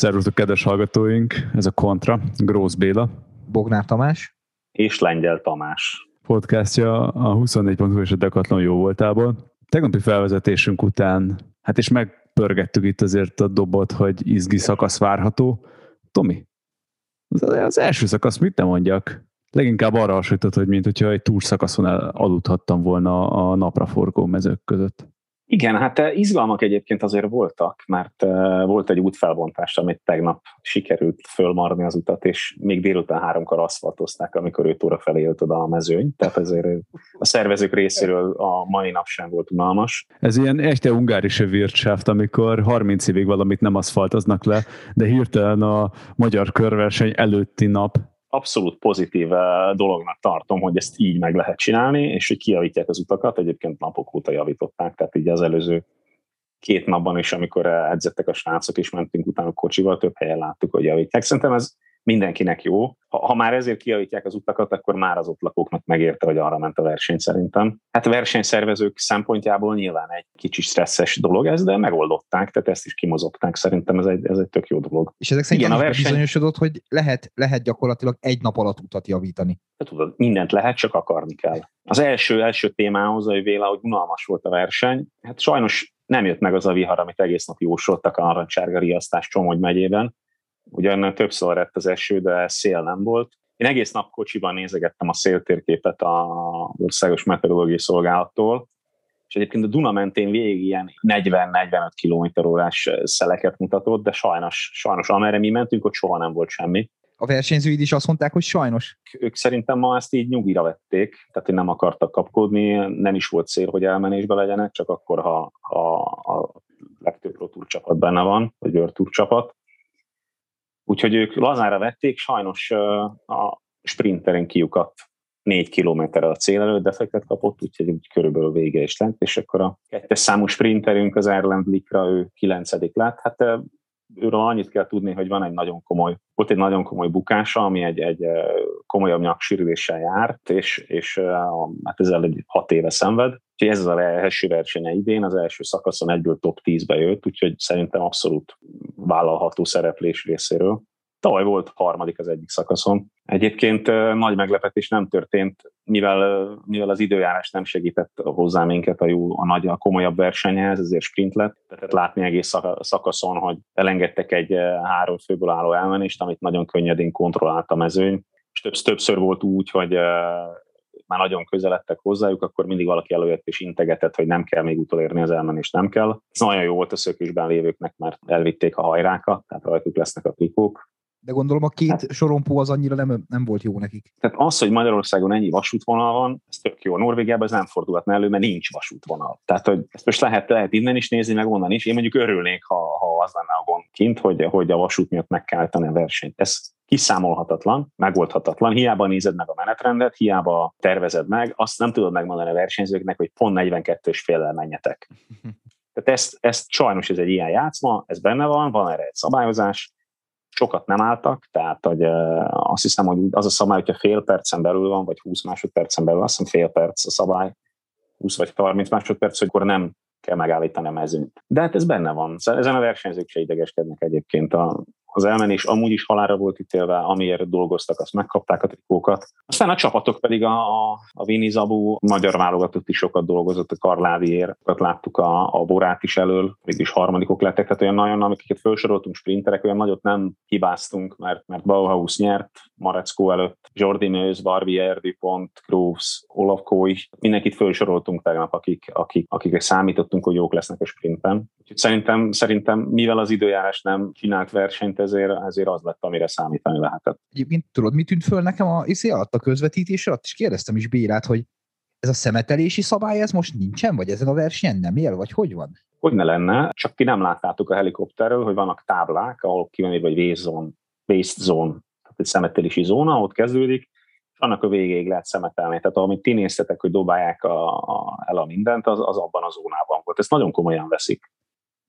Szervusztok, kedves hallgatóink! Ez a Kontra, Grósz Béla. Bognár Tamás. És Lengyel Tamás. Podcastja a 24.hu és a Decathlon jó voltából. Tegnapi felvezetésünk után, hát és megpörgettük itt azért a dobot, hogy izgi szakasz várható. Tomi, az, az első szakasz mit nem mondjak? Leginkább arra hasonlított, hogy mint hogyha egy túlszakaszon aludhattam volna a napraforgó mezők között. Igen, hát eh, izgalmak egyébként azért voltak, mert eh, volt egy útfelbontás, amit tegnap sikerült fölmarni az utat, és még délután háromkor aszfaltozták, amikor 5 óra felé jött oda a mezőny, tehát azért a szervezők részéről a mai nap sem volt unalmas. Ez ilyen echte ungárise Wirtschaft, amikor 30 évig valamit nem aszfaltoznak le, de hirtelen a magyar körverseny előtti nap abszolút pozitív eh, dolognak tartom, hogy ezt így meg lehet csinálni, és hogy kijavítják az utakat, egyébként napok óta javították, tehát így az előző két napban is, amikor edzettek a srácok, és mentünk utána kocsival, több helyen láttuk, hogy javítják. Szerintem ez mindenkinek jó. Ha, ha már ezért kiavítják az utakat, akkor már az ott lakóknak megérte, hogy arra ment a verseny szerintem. Hát a versenyszervezők szempontjából nyilván egy kicsit stresszes dolog ez, de megoldották, tehát ezt is kimozogták. Szerintem ez egy, ez egy tök jó dolog. És ezek szerint Igen, a verseny... bizonyosodott, hogy lehet, lehet gyakorlatilag egy nap alatt utat javítani. Hát tudod, mindent lehet, csak akarni kell. Az első, első témához, hogy véle, hogy unalmas volt a verseny, hát sajnos nem jött meg az a vihar, amit egész nap jósoltak a narancsárga riasztás Csomogy megyében Ugyan többször lett az eső, de szél nem volt. Én egész nap kocsiban nézegettem a széltérképet a Országos Meteorológiai Szolgálattól, és egyébként a Duna mentén végig ilyen 40-45 km órás szeleket mutatott, de sajnos, sajnos amerre mi mentünk, ott soha nem volt semmi. A versenyzőid is azt mondták, hogy sajnos. Ők szerintem ma ezt így nyugira vették, tehát nem akartak kapkodni, nem is volt cél, hogy elmenésbe legyenek, csak akkor, ha, ha a legtöbb Pro Tour csapat benne van, vagy World Tour csapat. Úgyhogy ők lazára vették, sajnos a sprinterin kiukat négy kilométerre a cél előtt defektet kapott, úgyhogy úgy körülbelül vége is lent, és akkor a kettes számú sprinterünk az Erland Likra, ő kilencedik lett. Hát őről annyit kell tudni, hogy van egy nagyon komoly, volt egy nagyon komoly bukása, ami egy, egy komolyabb nyaksérüléssel járt, és, és hát ezzel egy hat éve szenved. Úgyhogy ez az a első versenye idén, az első szakaszon egyből top 10-be jött, úgyhogy szerintem abszolút vállalható szereplés részéről. Tavaly volt harmadik az egyik szakaszon. Egyébként nagy meglepetés nem történt, mivel, mivel az időjárás nem segített hozzá minket a, jó, a nagy, a komolyabb versenyhez, ezért sprint lett. Tehát látni egész szakaszon, hogy elengedtek egy három főből álló elmenést, amit nagyon könnyedén kontrollált a mezőny. És többször, volt úgy, hogy már nagyon közeledtek hozzájuk, akkor mindig valaki előjött és integetett, hogy nem kell még utolérni az elmenést, nem kell. Ez nagyon jó volt a szökésben lévőknek, mert elvitték a hajrákat, tehát rajtuk lesznek a trikók, de gondolom a két hát, sorompó az annyira nem, nem volt jó nekik. Tehát az, hogy Magyarországon ennyi vasútvonal van, ez tök jó. Norvégiában ez nem fordulhatna elő, mert nincs vasútvonal. Tehát, hogy ezt most lehet, lehet innen is nézni, meg onnan is. Én mondjuk örülnék, ha, ha az lenne a gond kint, hogy, hogy a vasút miatt meg kell a versenyt. Ez kiszámolhatatlan, megoldhatatlan. Hiába nézed meg a menetrendet, hiába tervezed meg, azt nem tudod megmondani a versenyzőknek, hogy pont 42 és féllel menjetek. Tehát ezt, ezt sajnos ez egy ilyen játszma, ez benne van, van erre egy szabályozás, sokat nem álltak, tehát hogy, azt hiszem, hogy az a szabály, hogyha fél percen belül van, vagy 20 másodpercen belül, azt hiszem fél perc a szabály, 20 vagy 30 másodperc, hogy akkor nem kell megállítani a mezőnyt. De hát ez benne van. Ezen a versenyzők se idegeskednek egyébként. A, az elmenés amúgy is halára volt ítélve, amiért dolgoztak, azt megkapták a trikókat. Aztán a csapatok pedig a, a, a Vini Zabu, magyar válogatott is sokat dolgozott, a Karláviért, láttuk a, a Borát is elől, mégis harmadikok lettek, tehát olyan nagyon, amiket felsoroltunk sprinterek, olyan nagyot nem hibáztunk, mert, mert Bauhaus nyert Mareckó előtt, Jordi Nőz, Barbier, Dupont, Groves, Olaf Kói, mindenkit felsoroltunk tegnap, akik, akik, akikre számítottunk, hogy jók lesznek a sprintben. Úgyhogy szerintem, szerintem, mivel az időjárás nem csinált versenyt, ezért, ezért az lett, amire számítani lehetett. Egyébként tudod, mi tűnt föl nekem a izé alatt, a közvetítés alatt, és kérdeztem is Bérát, hogy ez a szemetelési szabály, ez most nincsen, vagy ezen a versenyen nem él, vagy hogy van? Hogy ne lenne, csak ti nem láttátok a helikopterről, hogy vannak táblák, ahol ki van vagy waste zone, tehát egy szemetelési zóna, ott kezdődik, és annak a végéig lehet szemetelni. Tehát amit ti néztetek, hogy dobálják a, a, el a mindent, az, az abban a zónában volt. Ezt nagyon komolyan veszik.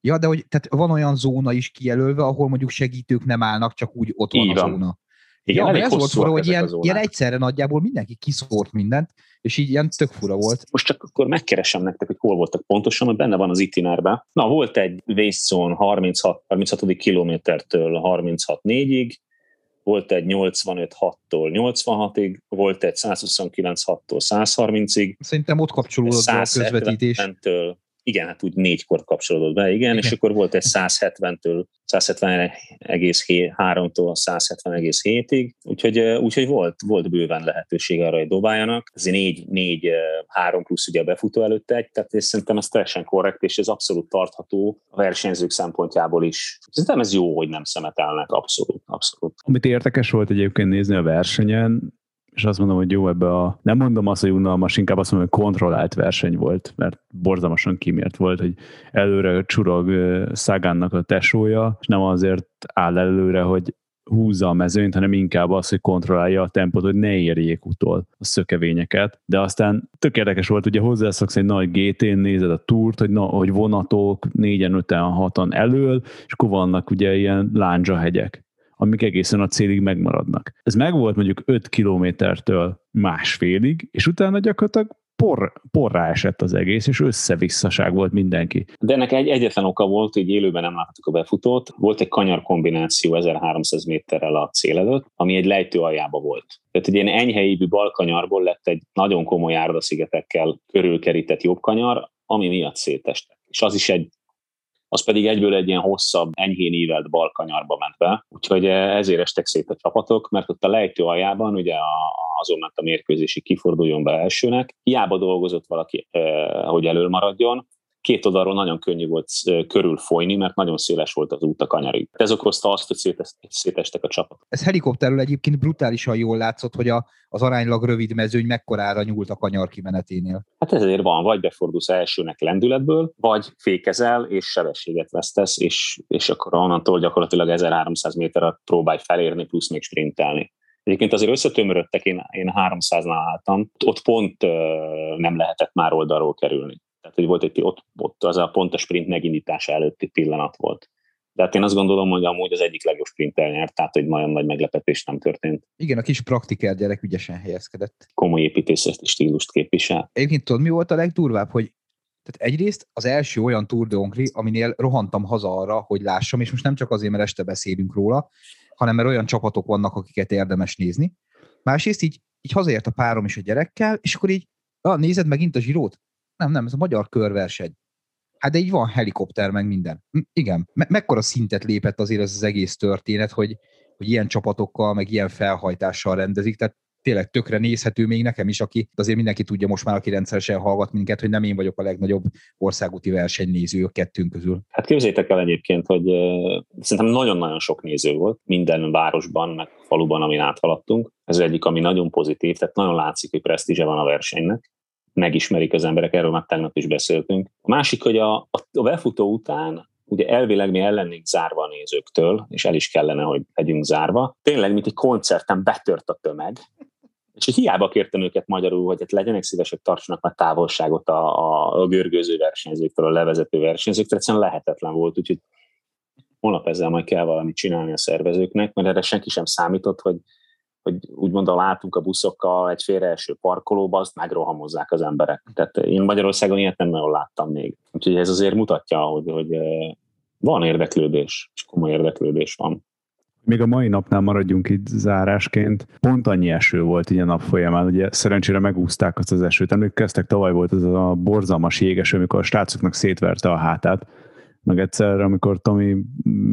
Ja, de hogy tehát van olyan zóna is kijelölve, ahol mondjuk segítők nem állnak, csak úgy ott van Így a van. zóna. Igen, ja, elég ez volt fura, hogy ilyen, ilyen egyszerre nagyjából mindenki kiszórt mindent, és így ilyen tök fura volt. Most csak akkor megkeresem nektek, hogy hol voltak pontosan, mert benne van az itinerben. Na, volt egy zone 36, 36. kilométertől 36.4-ig, volt egy 85.6-tól 86-ig, volt egy 129.6-tól 130-ig, Szerintem ott kapcsolódott a közvetítés. 170-től, igen, hát úgy négykor kapcsolódott be, igen, és akkor volt egy 170-től 170,3-tól 170,7-ig, úgyhogy, úgyhogy volt, volt bőven lehetőség arra, hogy dobáljanak. Ez négy, négy, három plusz ugye a befutó előtt egy, tehát és szerintem ez teljesen korrekt, és ez abszolút tartható a versenyzők szempontjából is. Szerintem ez jó, hogy nem szemetelnek, abszolút, abszolút. Amit érdekes volt egyébként nézni a versenyen, és azt mondom, hogy jó ebbe a, nem mondom azt, hogy unalmas, inkább azt mondom, hogy kontrollált verseny volt, mert borzalmasan kimért volt, hogy előre csurog ö, Szagánnak a tesója, és nem azért áll előre, hogy húzza a mezőnyt, hanem inkább az, hogy kontrollálja a tempót, hogy ne érjék utol a szökevényeket. De aztán tök érdekes volt, ugye hozzászoksz egy nagy GT-n, nézed a túrt, hogy, na, hogy vonatok négyen, öten, hatan elől, és akkor vannak ugye ilyen lándzsahegyek amik egészen a célig megmaradnak. Ez megvolt mondjuk 5 kilométertől másfélig, és utána gyakorlatilag por, porrá esett az egész, és összevisszaság volt mindenki. De ennek egy egyetlen oka volt, hogy élőben nem láttuk a befutót. Volt egy kanyar kombináció 1300 méterrel a cél előtt, ami egy lejtő aljába volt. Tehát egy ilyen enyheívű balkanyarból lett egy nagyon komoly árdaszigetekkel körülkerített jobb kanyar, ami miatt szétestek. És az is egy az pedig egyből egy ilyen hosszabb, enyhén ívelt balkanyarba ment be. Úgyhogy eh, ezért estek szét a csapatok, mert ott a lejtő aljában ugye a, azon ment a mérkőzési kiforduljon be elsőnek. Hiába dolgozott valaki, eh, hogy elől maradjon, két oldalról nagyon könnyű volt eh, körül folyni, mert nagyon széles volt az út a kanyarig. Ez okozta azt, hogy szétes- szétestek a csapatok. Ez helikopterről egyébként brutálisan jól látszott, hogy a, az aránylag rövid mezőny mekkorára nyúlt a kanyar kimeneténél. Hát ezért van, vagy befordulsz elsőnek lendületből, vagy fékezel, és sebességet vesztesz, és, és akkor onnantól gyakorlatilag 1300 méterre próbálj felérni, plusz még sprintelni. Egyébként azért összetömörödtek, én, én 300-nál álltam, ott pont ö, nem lehetett már oldalról kerülni. Tehát, hogy volt egy, ott, ott az a pont a sprint megindítása előtti pillanat volt. De hát én azt gondolom, hogy amúgy az egyik legjobb sprint elnyert, tehát hogy nagyon nagy meglepetés nem történt. Igen, a kis praktiker gyerek ügyesen helyezkedett. Komoly építészeti stílust képvisel. Egyébként tudod, mi volt a legdurvább, hogy tehát egyrészt az első olyan Tour de Hongrie, aminél rohantam haza arra, hogy lássam, és most nem csak azért, mert este beszélünk róla, hanem mert olyan csapatok vannak, akiket érdemes nézni. Másrészt így, így hazaért a párom is a gyerekkel, és akkor így, ah, nézed megint a zsirót? Nem, nem, ez a magyar körverseny. Hát de így van helikopter, meg minden. Igen, Me- mekkora szintet lépett azért ez az egész történet, hogy, hogy ilyen csapatokkal, meg ilyen felhajtással rendezik, tehát tényleg tökre nézhető még nekem is, aki azért mindenki tudja most már, aki rendszeresen hallgat minket, hogy nem én vagyok a legnagyobb országúti versenynéző a kettőnk közül. Hát képzétek el egyébként, hogy uh, szerintem nagyon-nagyon sok néző volt minden városban, meg faluban, amin áthaladtunk. Ez egyik, ami nagyon pozitív, tehát nagyon látszik, hogy presztízse van a versenynek. Megismerik az emberek, erről már tegnap is beszéltünk. A másik, hogy a, a, befutó után ugye elvileg mi el lennénk zárva a nézőktől, és el is kellene, hogy legyünk zárva. Tényleg, mint egy koncerten betört a tömeg, és hiába kértem őket magyarul, hogy hát legyenek szívesek, tartsanak már távolságot a, a, a görgőző versenyzőktől, a levezető versenyzőktől, egyszerűen lehetetlen volt, úgyhogy holnap ezzel majd kell valamit csinálni a szervezőknek, mert erre senki sem számított, hogy, hogy úgymond a látunk a buszokkal egy félreeső parkolóba, azt megrohamozzák az emberek. Tehát én Magyarországon ilyet nem nagyon láttam még. Úgyhogy ez azért mutatja, hogy, hogy van érdeklődés, és komoly érdeklődés van. Még a mai napnál maradjunk itt zárásként. Pont annyi eső volt így a nap folyamán, ugye szerencsére megúzták azt az esőt. Emlékeztek, tavaly volt ez a borzalmas jégeső, amikor a srácoknak szétverte a hátát. Meg egyszer, amikor Tomi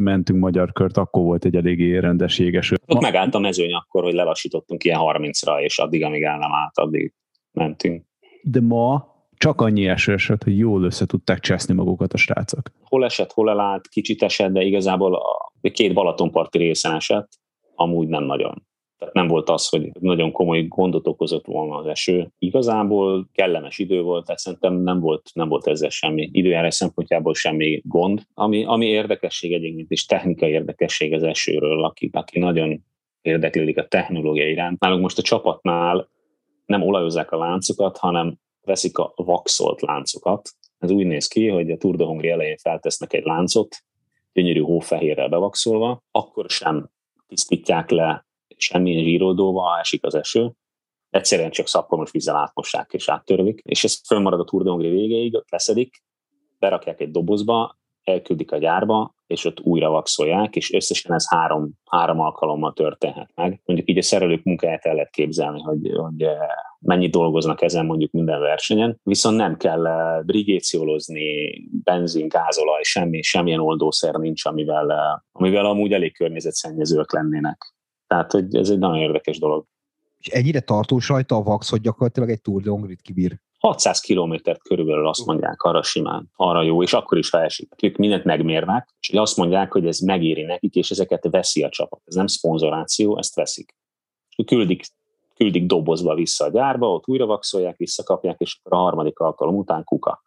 mentünk magyar kört, akkor volt egy eléggé rendes jégeső. Ott megállt a mezőny akkor, hogy lelassítottunk ilyen 30-ra, és addig, amíg el nem állt, addig mentünk. De ma csak annyi eső esett, hogy jól össze tudták cseszni magukat a srácok. Hol esett, hol elállt, kicsit esett, de igazából a két Balatonparti részen esett, amúgy nem nagyon. Tehát nem volt az, hogy nagyon komoly gondot okozott volna az eső. Igazából kellemes idő volt, tehát szerintem nem volt, nem volt ezzel semmi időjárás szempontjából semmi gond. Ami, ami érdekesség egyébként is technikai érdekesség az esőről, aki, aki nagyon érdeklődik a technológia iránt. Nálunk most a csapatnál nem olajozzák a láncokat, hanem veszik a vaxolt láncokat. Ez úgy néz ki, hogy a Tour de Hongrie elején feltesznek egy láncot, gyönyörű hófehérrel bevaxolva, akkor sem tisztítják le semmilyen zsíroldóval, ha esik az eső. Egyszerűen csak szappanos vízzel átmossák és áttörlik, és ez fönnmarad a Tour végéig, leszedik, berakják egy dobozba, elküldik a gyárba, és ott újra vaxolják, és összesen ez három, három alkalommal történhet meg. Mondjuk így a szerelők munkáját el lehet képzelni, hogy, hogy eh, mennyit dolgoznak ezen mondjuk minden versenyen, viszont nem kell eh, brigéciolozni, benzin, gázolaj, semmi, semmilyen oldószer nincs, amivel, eh, amivel amúgy elég környezetszennyezőek lennének. Tehát, hogy ez egy nagyon érdekes dolog. És ennyire tartós rajta a vax, hogy gyakorlatilag egy Tour de Hongrit kibír. 600 kilométert körülbelül azt mondják arra simán, arra jó, és akkor is, ha esik. Ők mindent megmérnek, és azt mondják, hogy ez megéri nekik, és ezeket veszi a csapat. Ez nem szponzoráció, ezt veszik. És küldik, küldik dobozba vissza a gyárba, ott újra vaxolják, visszakapják, és akkor a harmadik alkalom után kuka.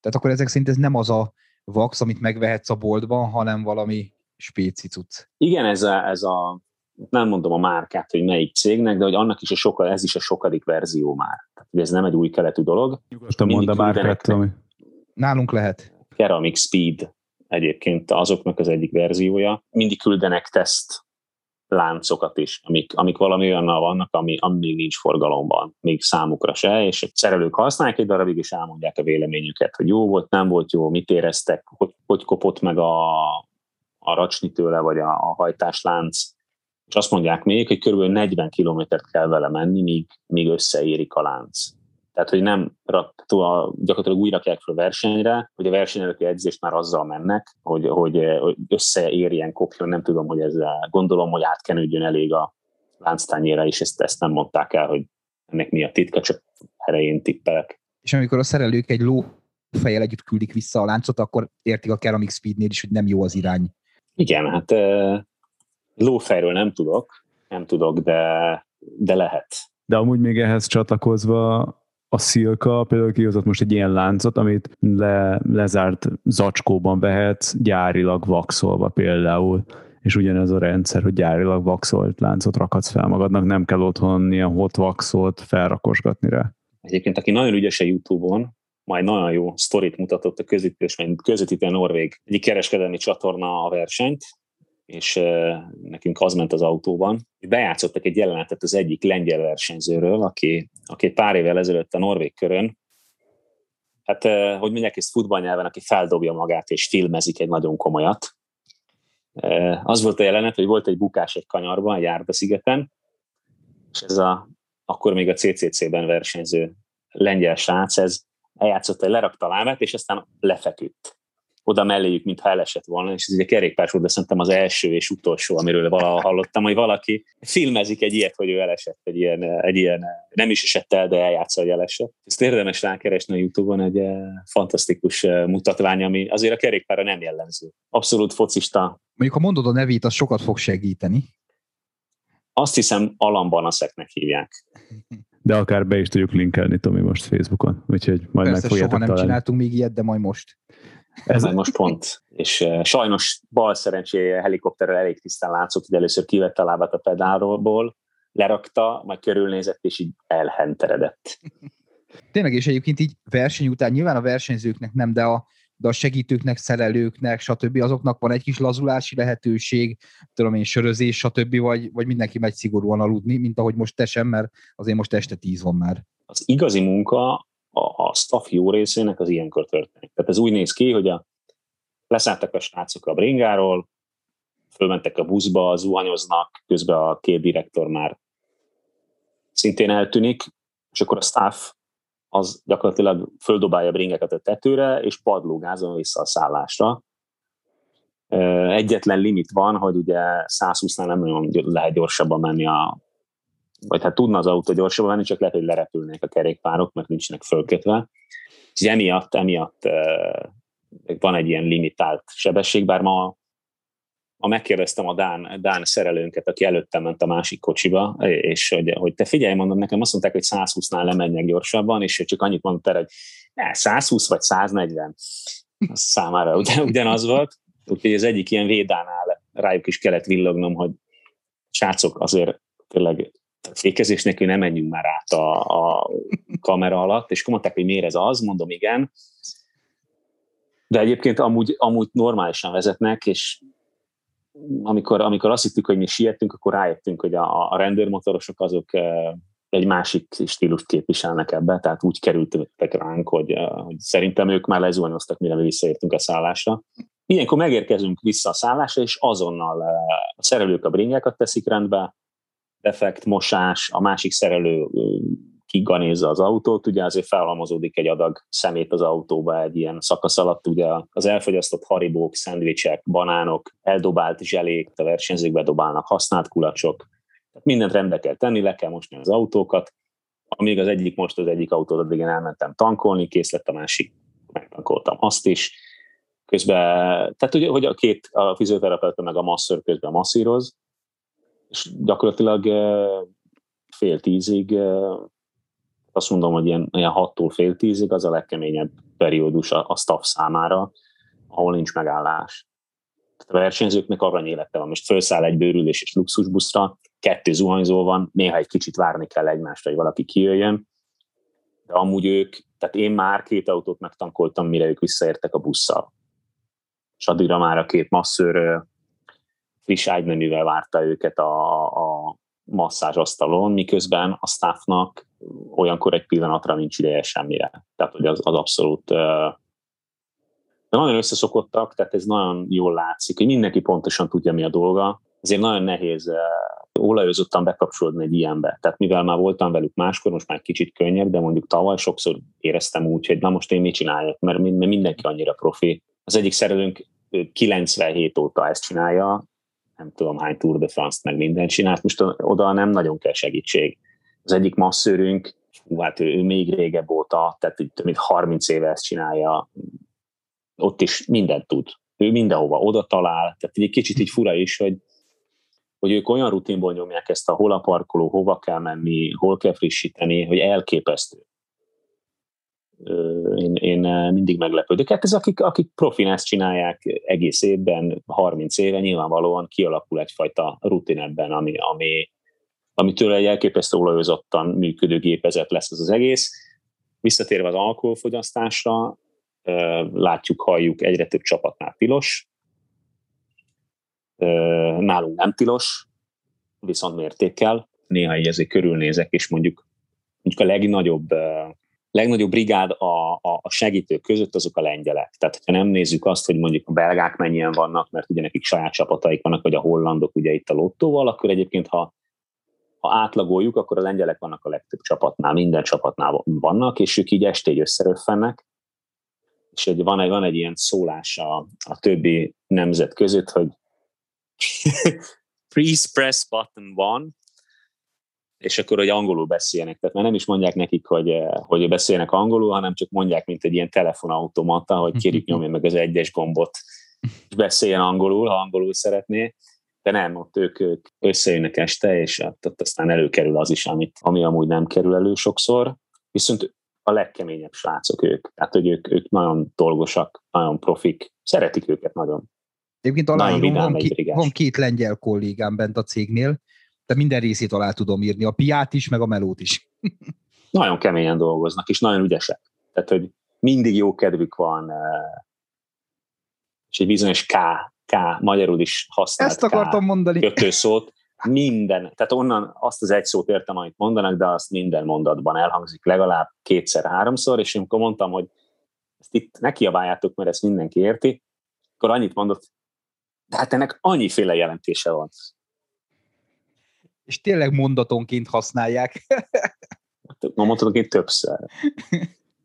Tehát akkor ezek szerint ez nem az a vax, amit megvehetsz a boltban, hanem valami spéci cucc. Igen, ez a, ez a nem mondom a márkát, hogy melyik cégnek, de hogy annak is a soka, ez is a sokadik verzió már. Tehát, ez nem egy új keletű dolog. Nyugodtan mondd a márkát, ami... Nálunk lehet. Ceramic Speed egyébként azoknak az egyik verziója. Mindig küldenek teszt láncokat is, amik, amik valami olyannal vannak, ami, ami még nincs forgalomban, még számukra se, és a szerelők használják egy darabig, és elmondják a véleményüket, hogy jó volt, nem volt jó, mit éreztek, hogy, hogy kopott meg a, a racsni tőle, vagy a, a hajtáslánc, és azt mondják még, hogy kb. 40 kilométert kell vele menni, míg, míg összeérik a lánc. Tehát, hogy nem gyakorlatilag újra kell fel versenyre, hogy a versenyelőki edzést már azzal mennek, hogy, hogy, hogy összeérjen, kopjon, nem tudom, hogy ezzel gondolom, hogy átkenődjön elég a lánctányére, és ezt, ezt nem mondták el, hogy ennek mi a titka, csak erején tippelek. És amikor a szerelők egy ló fejjel együtt küldik vissza a láncot, akkor értik a Ceramic Speednél is, hogy nem jó az irány. Igen, hát Lófejről nem tudok, nem tudok, de, de lehet. De amúgy még ehhez csatlakozva a Szilka például kihozott most egy ilyen láncot, amit le, lezárt zacskóban vehetsz, gyárilag vaxolva például, és ugyanez a rendszer, hogy gyárilag vaxolt láncot rakhatsz fel magadnak, nem kell otthon ilyen hot vaxot felrakosgatni rá. Egyébként, aki nagyon ügyes a Youtube-on, majd nagyon jó sztorit mutatott a közvetítés, mert közvetítő Norvég egyik kereskedelmi csatorna a versenyt, és nekünk az ment az autóban, és bejátszottak egy jelenetet az egyik lengyel versenyzőről, aki, aki egy pár évvel ezelőtt a Norvég körön, hát hogy mondják ezt futballnyelven, aki feldobja magát és filmezik egy nagyon komolyat. Az volt a jelenet, hogy volt egy bukás egy kanyarban, egy Árda szigeten, és ez a, akkor még a CCC-ben versenyző lengyel srác, ez eljátszott, hogy lerakta a lábát, és aztán lefeküdt oda melléjük, mintha elesett volna, és ez egy kerékpárs volt, de szerintem az első és utolsó, amiről valaha hallottam, hogy valaki filmezik egy ilyet, hogy ő elesett, egy ilyen, egy ilyen nem is esett el, de eljátsza, hogy elesett. Ezt érdemes rákeresni a Youtube-on, egy eh, fantasztikus eh, mutatvány, ami azért a kerékpára nem jellemző. Abszolút focista. Mondjuk, ha mondod a nevét, az sokat fog segíteni. Azt hiszem, Alan Banaszeknek hívják. De akár be is tudjuk linkelni, Tomi, most Facebookon, úgyhogy majd Persze, meg fogjátok soha nem találni. csináltunk még ilyet, de majd most. Ez most pont. És uh, sajnos bal szerencséje helikopterrel elég tisztán látszott, hogy először kivette a lábát a pedálból, lerakta, majd körülnézett, és így elhenteredett. Tényleg, és egyébként így verseny után nyilván a versenyzőknek nem, de a, de a segítőknek, szerelőknek, stb. azoknak van egy kis lazulási lehetőség, tudom én, sörözés, stb. Vagy, vagy mindenki megy szigorúan aludni, mint ahogy most te sem, mert azért most este tíz van már. Az igazi munka staff jó részének az ilyenkor történik. Tehát ez úgy néz ki, hogy a, leszálltak a srácok a bringáról, fölmentek a buszba, zuhanyoznak, közben a két direktor már szintén eltűnik, és akkor a staff az gyakorlatilag földobálja a bringeket a tetőre, és padlógázon vissza a szállásra. Egyetlen limit van, hogy ugye 120-nál nem nagyon lehet gyorsabban menni a vagy hát tudna az autó gyorsabban menni, csak lehet, hogy lerepülnék a kerékpárok, mert nincsenek fölkötve. És emiatt, emiatt van egy ilyen limitált sebesség, bár ma ma megkérdeztem a Dán, Dán szerelőnket, aki előttem ment a másik kocsiba, és hogy, hogy te figyelj, mondom, nekem azt mondták, hogy 120-nál lemenjek gyorsabban, és csak annyit mondta, hogy ne, 120 vagy 140. Az számára ugyan, ugyanaz volt. Úgyhogy az egyik ilyen védánál rájuk is kellett villognom, hogy srácok, azért tényleg fékezés nélkül nem menjünk már át a, a kamera alatt, és mondták, hogy miért ez az, mondom igen, de egyébként amúgy, amúgy normálisan vezetnek, és amikor, amikor azt hittük, hogy mi sietünk, akkor rájöttünk, hogy a, a rendőrmotorosok azok egy másik stílust képviselnek ebbe, tehát úgy kerültek ránk, hogy, hogy szerintem ők már lezuhanyoztak, mire mi visszaértünk a szállásra. Ilyenkor megérkezünk vissza a szállásra, és azonnal a szerelők a bringákat teszik rendbe, defekt, mosás, a másik szerelő kiganézza az autót, ugye azért felhalmozódik egy adag szemét az autóba egy ilyen szakasz alatt, ugye az elfogyasztott haribók, szendvicsek, banánok, eldobált zselék, a versenyzők bedobálnak használt kulacsok, tehát mindent rendbe kell tenni, le kell mosni az autókat, amíg az egyik most az egyik autót, addig én elmentem tankolni, kész lett a másik, megtankoltam azt is. Közben, tehát ugye, hogy a két, a fizioterapeuta meg a masször közben masszíroz, és gyakorlatilag fél tízig azt mondom, hogy ilyen, ilyen 6-tól fél tízig az a legkeményebb periódus a, a staff számára, ahol nincs megállás. Tehát a versenyzőknek arany élete van. Most felszáll egy bőrülés és luxusbuszra, kettő zuhanyzó van, néha egy kicsit várni kell egymásra, hogy valaki kijöjjön, de amúgy ők, tehát én már két autót megtankoltam, mire ők visszaértek a busszal. És addigra már a két masszőr friss ágymenüvel várta őket a, a masszázsasztalon, miközben a staffnak olyankor egy pillanatra nincs ideje semmire. Tehát, hogy az, az abszolút de nagyon összeszokottak, tehát ez nagyon jól látszik, hogy mindenki pontosan tudja, mi a dolga. Ezért nagyon nehéz olajozottan bekapcsolódni egy ilyenbe. Tehát mivel már voltam velük máskor, most már kicsit könnyebb, de mondjuk tavaly sokszor éreztem úgy, hogy na most én mit csináljak, mert mindenki annyira profi. Az egyik szerelőnk 97 óta ezt csinálja, nem tudom hány Tour de France-t meg mindent csinált, most oda nem nagyon kell segítség. Az egyik masszőrünk, hát ő, ő még régebb óta, tehát több mint 30 éve ezt csinálja, ott is mindent tud. Ő mindenhova oda talál, tehát egy kicsit így fura is, hogy, hogy ők olyan rutinból nyomják ezt a hol a parkoló, hova kell menni, hol kell frissíteni, hogy elképesztő én, én mindig meglepődök. Hát ez akik, akik profin ezt csinálják egész évben, 30 éve, nyilvánvalóan kialakul egyfajta rutin ebben, ami, ami, amitől egy elképesztő olajozottan működő gépezet lesz az az egész. Visszatérve az alkoholfogyasztásra, látjuk, halljuk, egyre több csapatnál tilos, nálunk nem tilos, viszont mértékkel. Néha így körülnézek, és mondjuk, mondjuk a legnagyobb legnagyobb brigád a, a, a segítők között azok a lengyelek. Tehát, ha nem nézzük azt, hogy mondjuk a belgák mennyien vannak, mert ugye nekik saját csapataik vannak, vagy a hollandok ugye itt a lottóval, akkor egyébként, ha, ha átlagoljuk, akkor a lengyelek vannak a legtöbb csapatnál, minden csapatnál vannak, és ők így estéig összeröffennek, és egy, van, egy, van egy ilyen szólás a, a többi nemzet között, hogy please press button one, és akkor, hogy angolul beszélnek. Tehát már nem is mondják nekik, hogy, eh, hogy beszélnek angolul, hanem csak mondják, mint egy ilyen telefonautomata, hogy kérjük nyomja meg az egyes gombot, és beszéljen angolul, ha angolul szeretné. De nem, ott ők, ők összejönnek este, és ott aztán előkerül az is, amit, ami amúgy nem kerül elő sokszor. Viszont a legkeményebb srácok ők. Tehát, hogy ők, ők nagyon dolgosak, nagyon profik, szeretik őket nagyon. Egyébként aláírom, van, ki, van két lengyel kollégám bent a cégnél, de minden részét alá tudom írni, a piát is, meg a melót is. nagyon keményen dolgoznak, és nagyon ügyesek. Tehát, hogy mindig jó kedvük van, eh, és egy bizonyos K, K, magyarul is használt Ezt akartam K mondani. kötőszót, minden, tehát onnan azt az egy szót értem, amit mondanak, de azt minden mondatban elhangzik legalább kétszer-háromszor, és amikor mondtam, hogy ezt itt ne kiabáljátok, mert ezt mindenki érti, akkor annyit mondott, de hát ennek annyiféle jelentése van és tényleg mondatonként használják. Ma mondhatok én többször.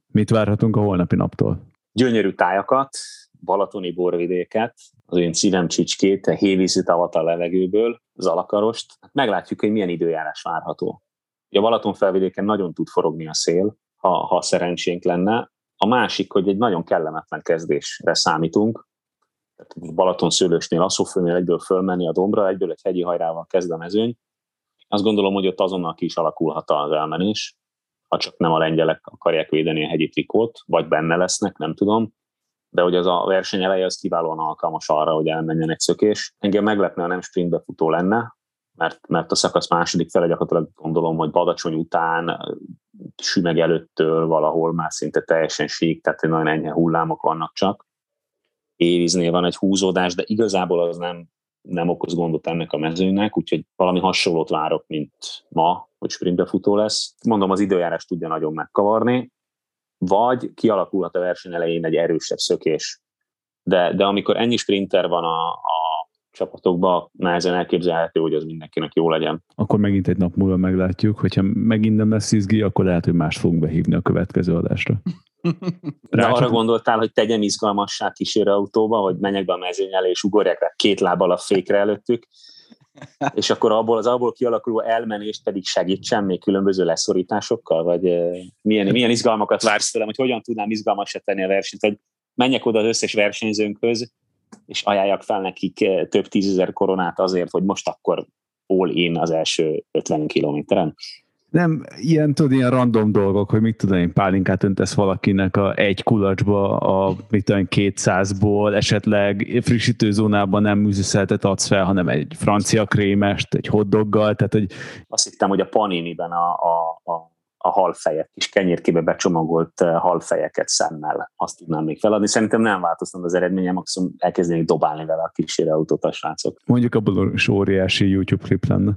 Mit várhatunk a holnapi naptól? Gyönyörű tájakat, balatoni borvidéket, az én szívem csicskét, a hévízi tavat a levegőből, az alakarost. Meglátjuk, hogy milyen időjárás várható. A Balaton felvidéken nagyon tud forogni a szél, ha, ha szerencsénk lenne. A másik, hogy egy nagyon kellemetlen kezdésre számítunk. Tehát Balaton szőlősnél, Asszófőnél egyből fölmenni a dombra, egyből egy hegyi hajrával kezd a mezőny, azt gondolom, hogy ott azonnal ki is alakulhat az elmenés, ha csak nem a lengyelek akarják védeni a hegyi trikót, vagy benne lesznek, nem tudom. De hogy az a verseny eleje az kiválóan alkalmas arra, hogy elmenjen egy szökés. Engem meglepne, ha nem sprintbe futó lenne, mert, mert a szakasz második fele gyakorlatilag gondolom, hogy Badacsony után, sümeg előttől valahol már szinte teljesen sík, tehát nagyon enyhe hullámok vannak csak. Éviznél van egy húzódás, de igazából az nem nem okoz gondot ennek a mezőnynek, úgyhogy valami hasonlót várok, mint ma, hogy sprintbe futó lesz. Mondom, az időjárás tudja nagyon megkavarni, vagy kialakulhat a verseny elején egy erősebb szökés. De, de amikor ennyi sprinter van a, a csapatokban, nehezen elképzelhető, hogy az mindenkinek jó legyen. Akkor megint egy nap múlva meglátjuk, hogyha megint nem lesz izgi, akkor lehet, hogy más fogunk behívni a következő adásra. De arra gondoltál, hogy tegyem izgalmassá kísérő autóba, hogy menjek be a mezőny elé, és ugorjak rá két lábbal a fékre előttük, és akkor abból az abból kialakuló elmenést pedig segítsen még különböző leszorításokkal, vagy milyen, milyen izgalmakat vársz tőlem, hogy hogyan tudnám izgalmasra tenni a versenyt, hogy menjek oda az összes versenyzőnkhöz, és ajánljak fel nekik több tízezer koronát azért, hogy most akkor all in az első 50 kilométeren nem ilyen, tudod, ilyen random dolgok, hogy mit tudom én, pálinkát öntesz valakinek a egy kulacsba, a mit tudom 200-ból, esetleg frissítőzónában nem műzőszeltet adsz fel, hanem egy francia krémest, egy hotdoggal, tehát hogy... Azt hittem, hogy a paniniben a, a, a a halfejek, kis kenyérkébe becsomagolt halfejeket szemmel. Azt tudnám még feladni. Szerintem nem változtam az eredményem, maximum elkezdenék dobálni vele a kísérőautót a srácok. Mondjuk abból is óriási YouTube klip lenne.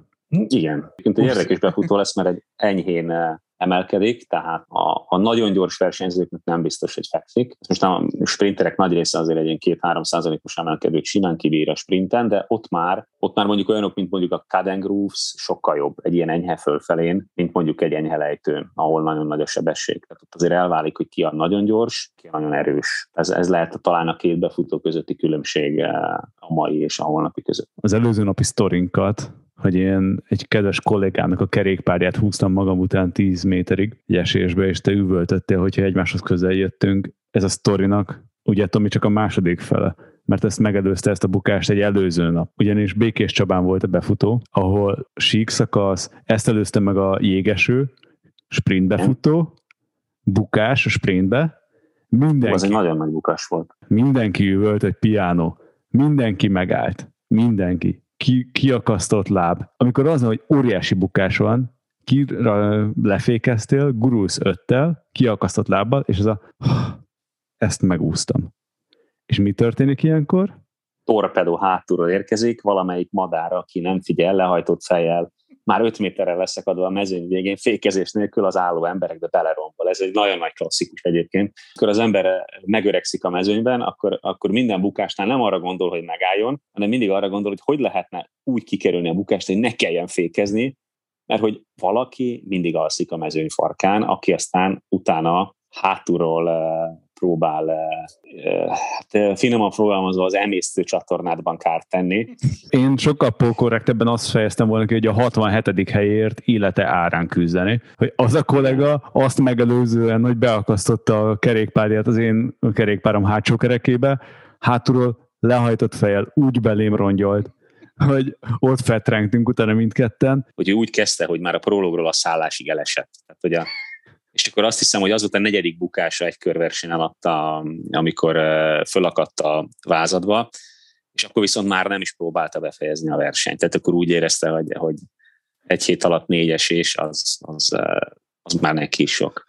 Igen, egy érdekes befutó lesz, mert egy enyhén eh, emelkedik, tehát a, a nagyon gyors versenyzőknek nem biztos, hogy fekszik. Most a sprinterek nagy része azért egy ilyen 2-3 százalékos emelkedőt simán kibír a sprinten, de ott már, ott már mondjuk olyanok, mint mondjuk a Caden Grooves sokkal jobb egy ilyen enyhe fölfelén, mint mondjuk egy enyhe lejtőn, ahol nagyon nagy a sebesség. Tehát ott azért elválik, hogy ki a nagyon gyors, ki a nagyon erős. Ez, ez lehet talán a két befutó közötti különbség eh, a mai és a holnapi között. Az előző napi sztorinkat hogy én egy kedves kollégának a kerékpárját húztam magam után 10 méterig egy esésbe, és te üvöltöttél, hogyha egymáshoz közel jöttünk. Ez a sztorinak, ugye Tomi csak a második fele, mert ezt megelőzte ezt a bukást egy előző nap. Ugyanis Békés Csabán volt a befutó, ahol sík szakasz, ezt előzte meg a jégeső, sprint befutó, bukás a sprintbe, mindenki, az egy nagyon nagy bukás volt. Mindenki üvölt egy piánó, mindenki megállt, mindenki ki, kiakasztott láb. Amikor az, hogy óriási bukás van, ki lefékeztél, gurulsz öttel, kiakasztott lábbal, és ez a ezt megúsztam. És mi történik ilyenkor? Torpedó hátulról érkezik, valamelyik madár, aki nem figyel, lehajtott fejjel, már 5 méterre leszakadva a mezőny végén, fékezés nélkül az álló emberekbe belerombol. Ez egy nagyon nagy klasszikus egyébként. Akkor az ember megöregszik a mezőnyben, akkor, akkor minden bukásnál nem arra gondol, hogy megálljon, hanem mindig arra gondol, hogy hogy lehetne úgy kikerülni a bukást, hogy ne kelljen fékezni, mert hogy valaki mindig alszik a mezőny farkán, aki aztán utána hátulról próbál hát finoman fogalmazva az emésztő csatornádban kárt tenni. Én sokkal pókorrektebben azt fejeztem volna ki, hogy a 67. helyért élete árán küzdeni. Hogy az a kollega azt megelőzően, hogy beakasztotta a kerékpárját az én kerékpárom hátsó kerekébe, hátulról lehajtott fejjel úgy belém rongyolt, hogy ott fetrengtünk utána mindketten. Hogy ő úgy kezdte, hogy már a prologról a szállásig elesett. Tehát, hogy a és akkor azt hiszem, hogy az volt a negyedik bukása egy körverseny alatt, amikor fölakadt a vázadba, és akkor viszont már nem is próbálta befejezni a versenyt. Tehát akkor úgy érezte, hogy, hogy egy hét alatt négyes és az, az, az már neki is sok.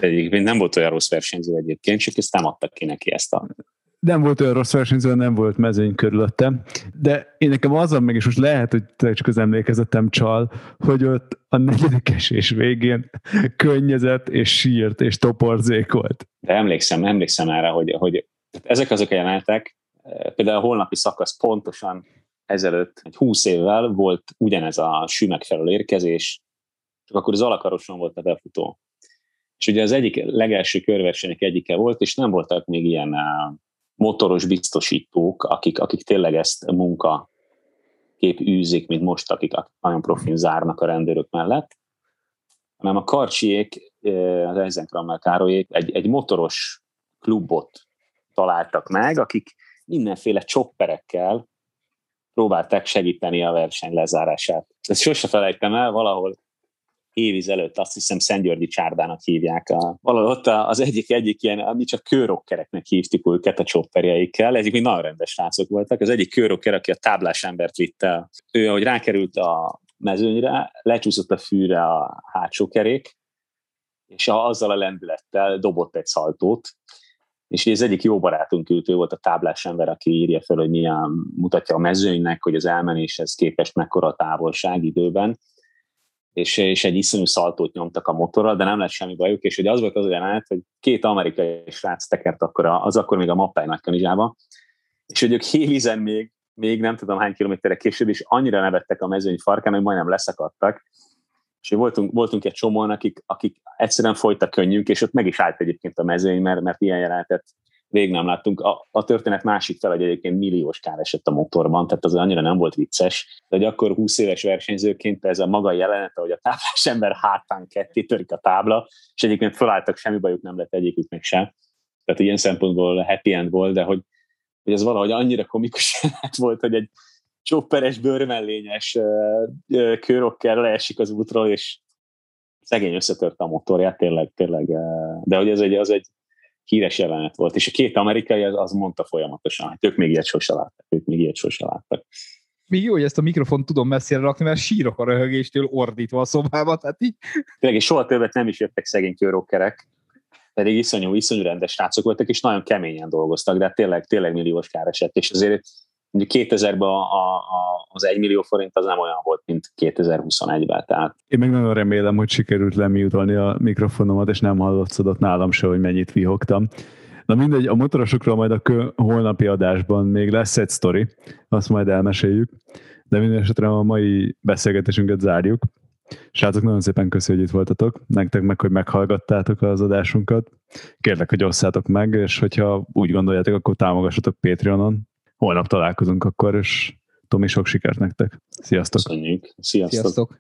Egyébként nem volt olyan rossz versenyző egyébként, csak ezt nem adtak ki neki ezt a nem volt olyan rossz versenyző, nem volt mezőny körülöttem, de én nekem az meg, és most lehet, hogy csak az emlékezetem csal, hogy ott a negyedik esés végén könnyezett, és sírt, és toporzékolt. De emlékszem, emlékszem erre, hogy, hogy ezek azok a jelenetek, például a holnapi szakasz pontosan ezelőtt, egy húsz évvel volt ugyanez a sümek felől érkezés, csak akkor az alakaroson volt a befutó. És ugye az egyik legelső körversenyek egyike volt, és nem voltak még ilyen motoros biztosítók, akik, akik tényleg ezt munka kép űzik, mint most, akik nagyon profin zárnak a rendőrök mellett, hanem a Karcsiék, az Eisenkrammel Károlyék egy, egy motoros klubot találtak meg, akik mindenféle csopperekkel próbálták segíteni a verseny lezárását. Ezt sose felejtem el, valahol éviz előtt azt hiszem Szentgyörgyi csárdának hívják. A, valahol ott az egyik, egyik ilyen, mi csak kőrokkereknek hívtuk őket a csopperjeikkel, ezek még nagyon rendes srácok voltak. Az egyik kőrokker, aki a táblás embert vitte, ő, ahogy rákerült a mezőnyre, lecsúszott a fűre a hátsó kerék, és azzal a lendülettel dobott egy szaltót, és ez egyik jó barátunk ült, ő volt a táblás ember, aki írja fel, hogy milyen mutatja a mezőnynek, hogy az elmenéshez képest mekkora a távolság időben, és, és egy iszonyú szaltót nyomtak a motorral, de nem lett semmi bajuk, és ugye az volt az jelenet, hogy két amerikai srác tekert akkor az akkor még a Mappály nagykanizsába, és hogy ők hélizen még, még nem tudom hány kilométerre később, és annyira nevettek a mezőny farkán, hogy majdnem leszakadtak, és voltunk, voltunk egy csomóan, akik, akik egyszerűen folytak könnyünk, és ott meg is állt egyébként a mezőny, mert, mert ilyen jelenetet végig nem láttunk. A, a történet másik fel, hogy egyébként milliós kár esett a motorban, tehát az annyira nem volt vicces, de hogy akkor 20 éves versenyzőként ez a maga jelenet, hogy a táblás ember hátán ketté törik a tábla, és egyébként felálltak, semmi bajuk nem lett egyiküknek sem. Tehát ilyen szempontból happy end volt, de hogy, hogy ez valahogy annyira komikus jelenet volt, hogy egy csopperes, bőrmellényes kőrokkel leesik az útról, és szegény összetörte a motorját, tényleg, tényleg, de hogy ez egy, az egy híres jelenet volt, és a két amerikai az, az mondta folyamatosan, hogy ők még ilyet sose láttak, ők még ilyet sose láttak. Még jó, hogy ezt a mikrofont tudom messzire rakni, mert sírok a röhögéstől ordítva a szobába, tehát így. Tényleg, és soha többet nem is jöttek szegény kőrokkerek, pedig iszonyú, iszonyú rendes srácok voltak, és nagyon keményen dolgoztak, de tényleg, tényleg milliós kár esett, és azért mondjuk 2000-ben a, a, az 1 millió forint az nem olyan volt, mint 2021-ben. Tehát. Én meg nagyon remélem, hogy sikerült lemiutolni a mikrofonomat, és nem hallotszodott nálam se, hogy mennyit vihogtam. Na mindegy, a motorosokról majd a kö, holnapi adásban még lesz egy sztori, azt majd elmeséljük, de minden esetre a mai beszélgetésünket zárjuk. Srácok, nagyon szépen köszönjük, hogy itt voltatok. Nektek meg, hogy meghallgattátok az adásunkat. Kérlek, hogy osszátok meg, és hogyha úgy gondoljátok, akkor támogassatok Patreonon, holnap találkozunk akkor, és Tomi, sok sikert nektek. Sziasztok! Köszönjük! Sziasztok! Sziasztok.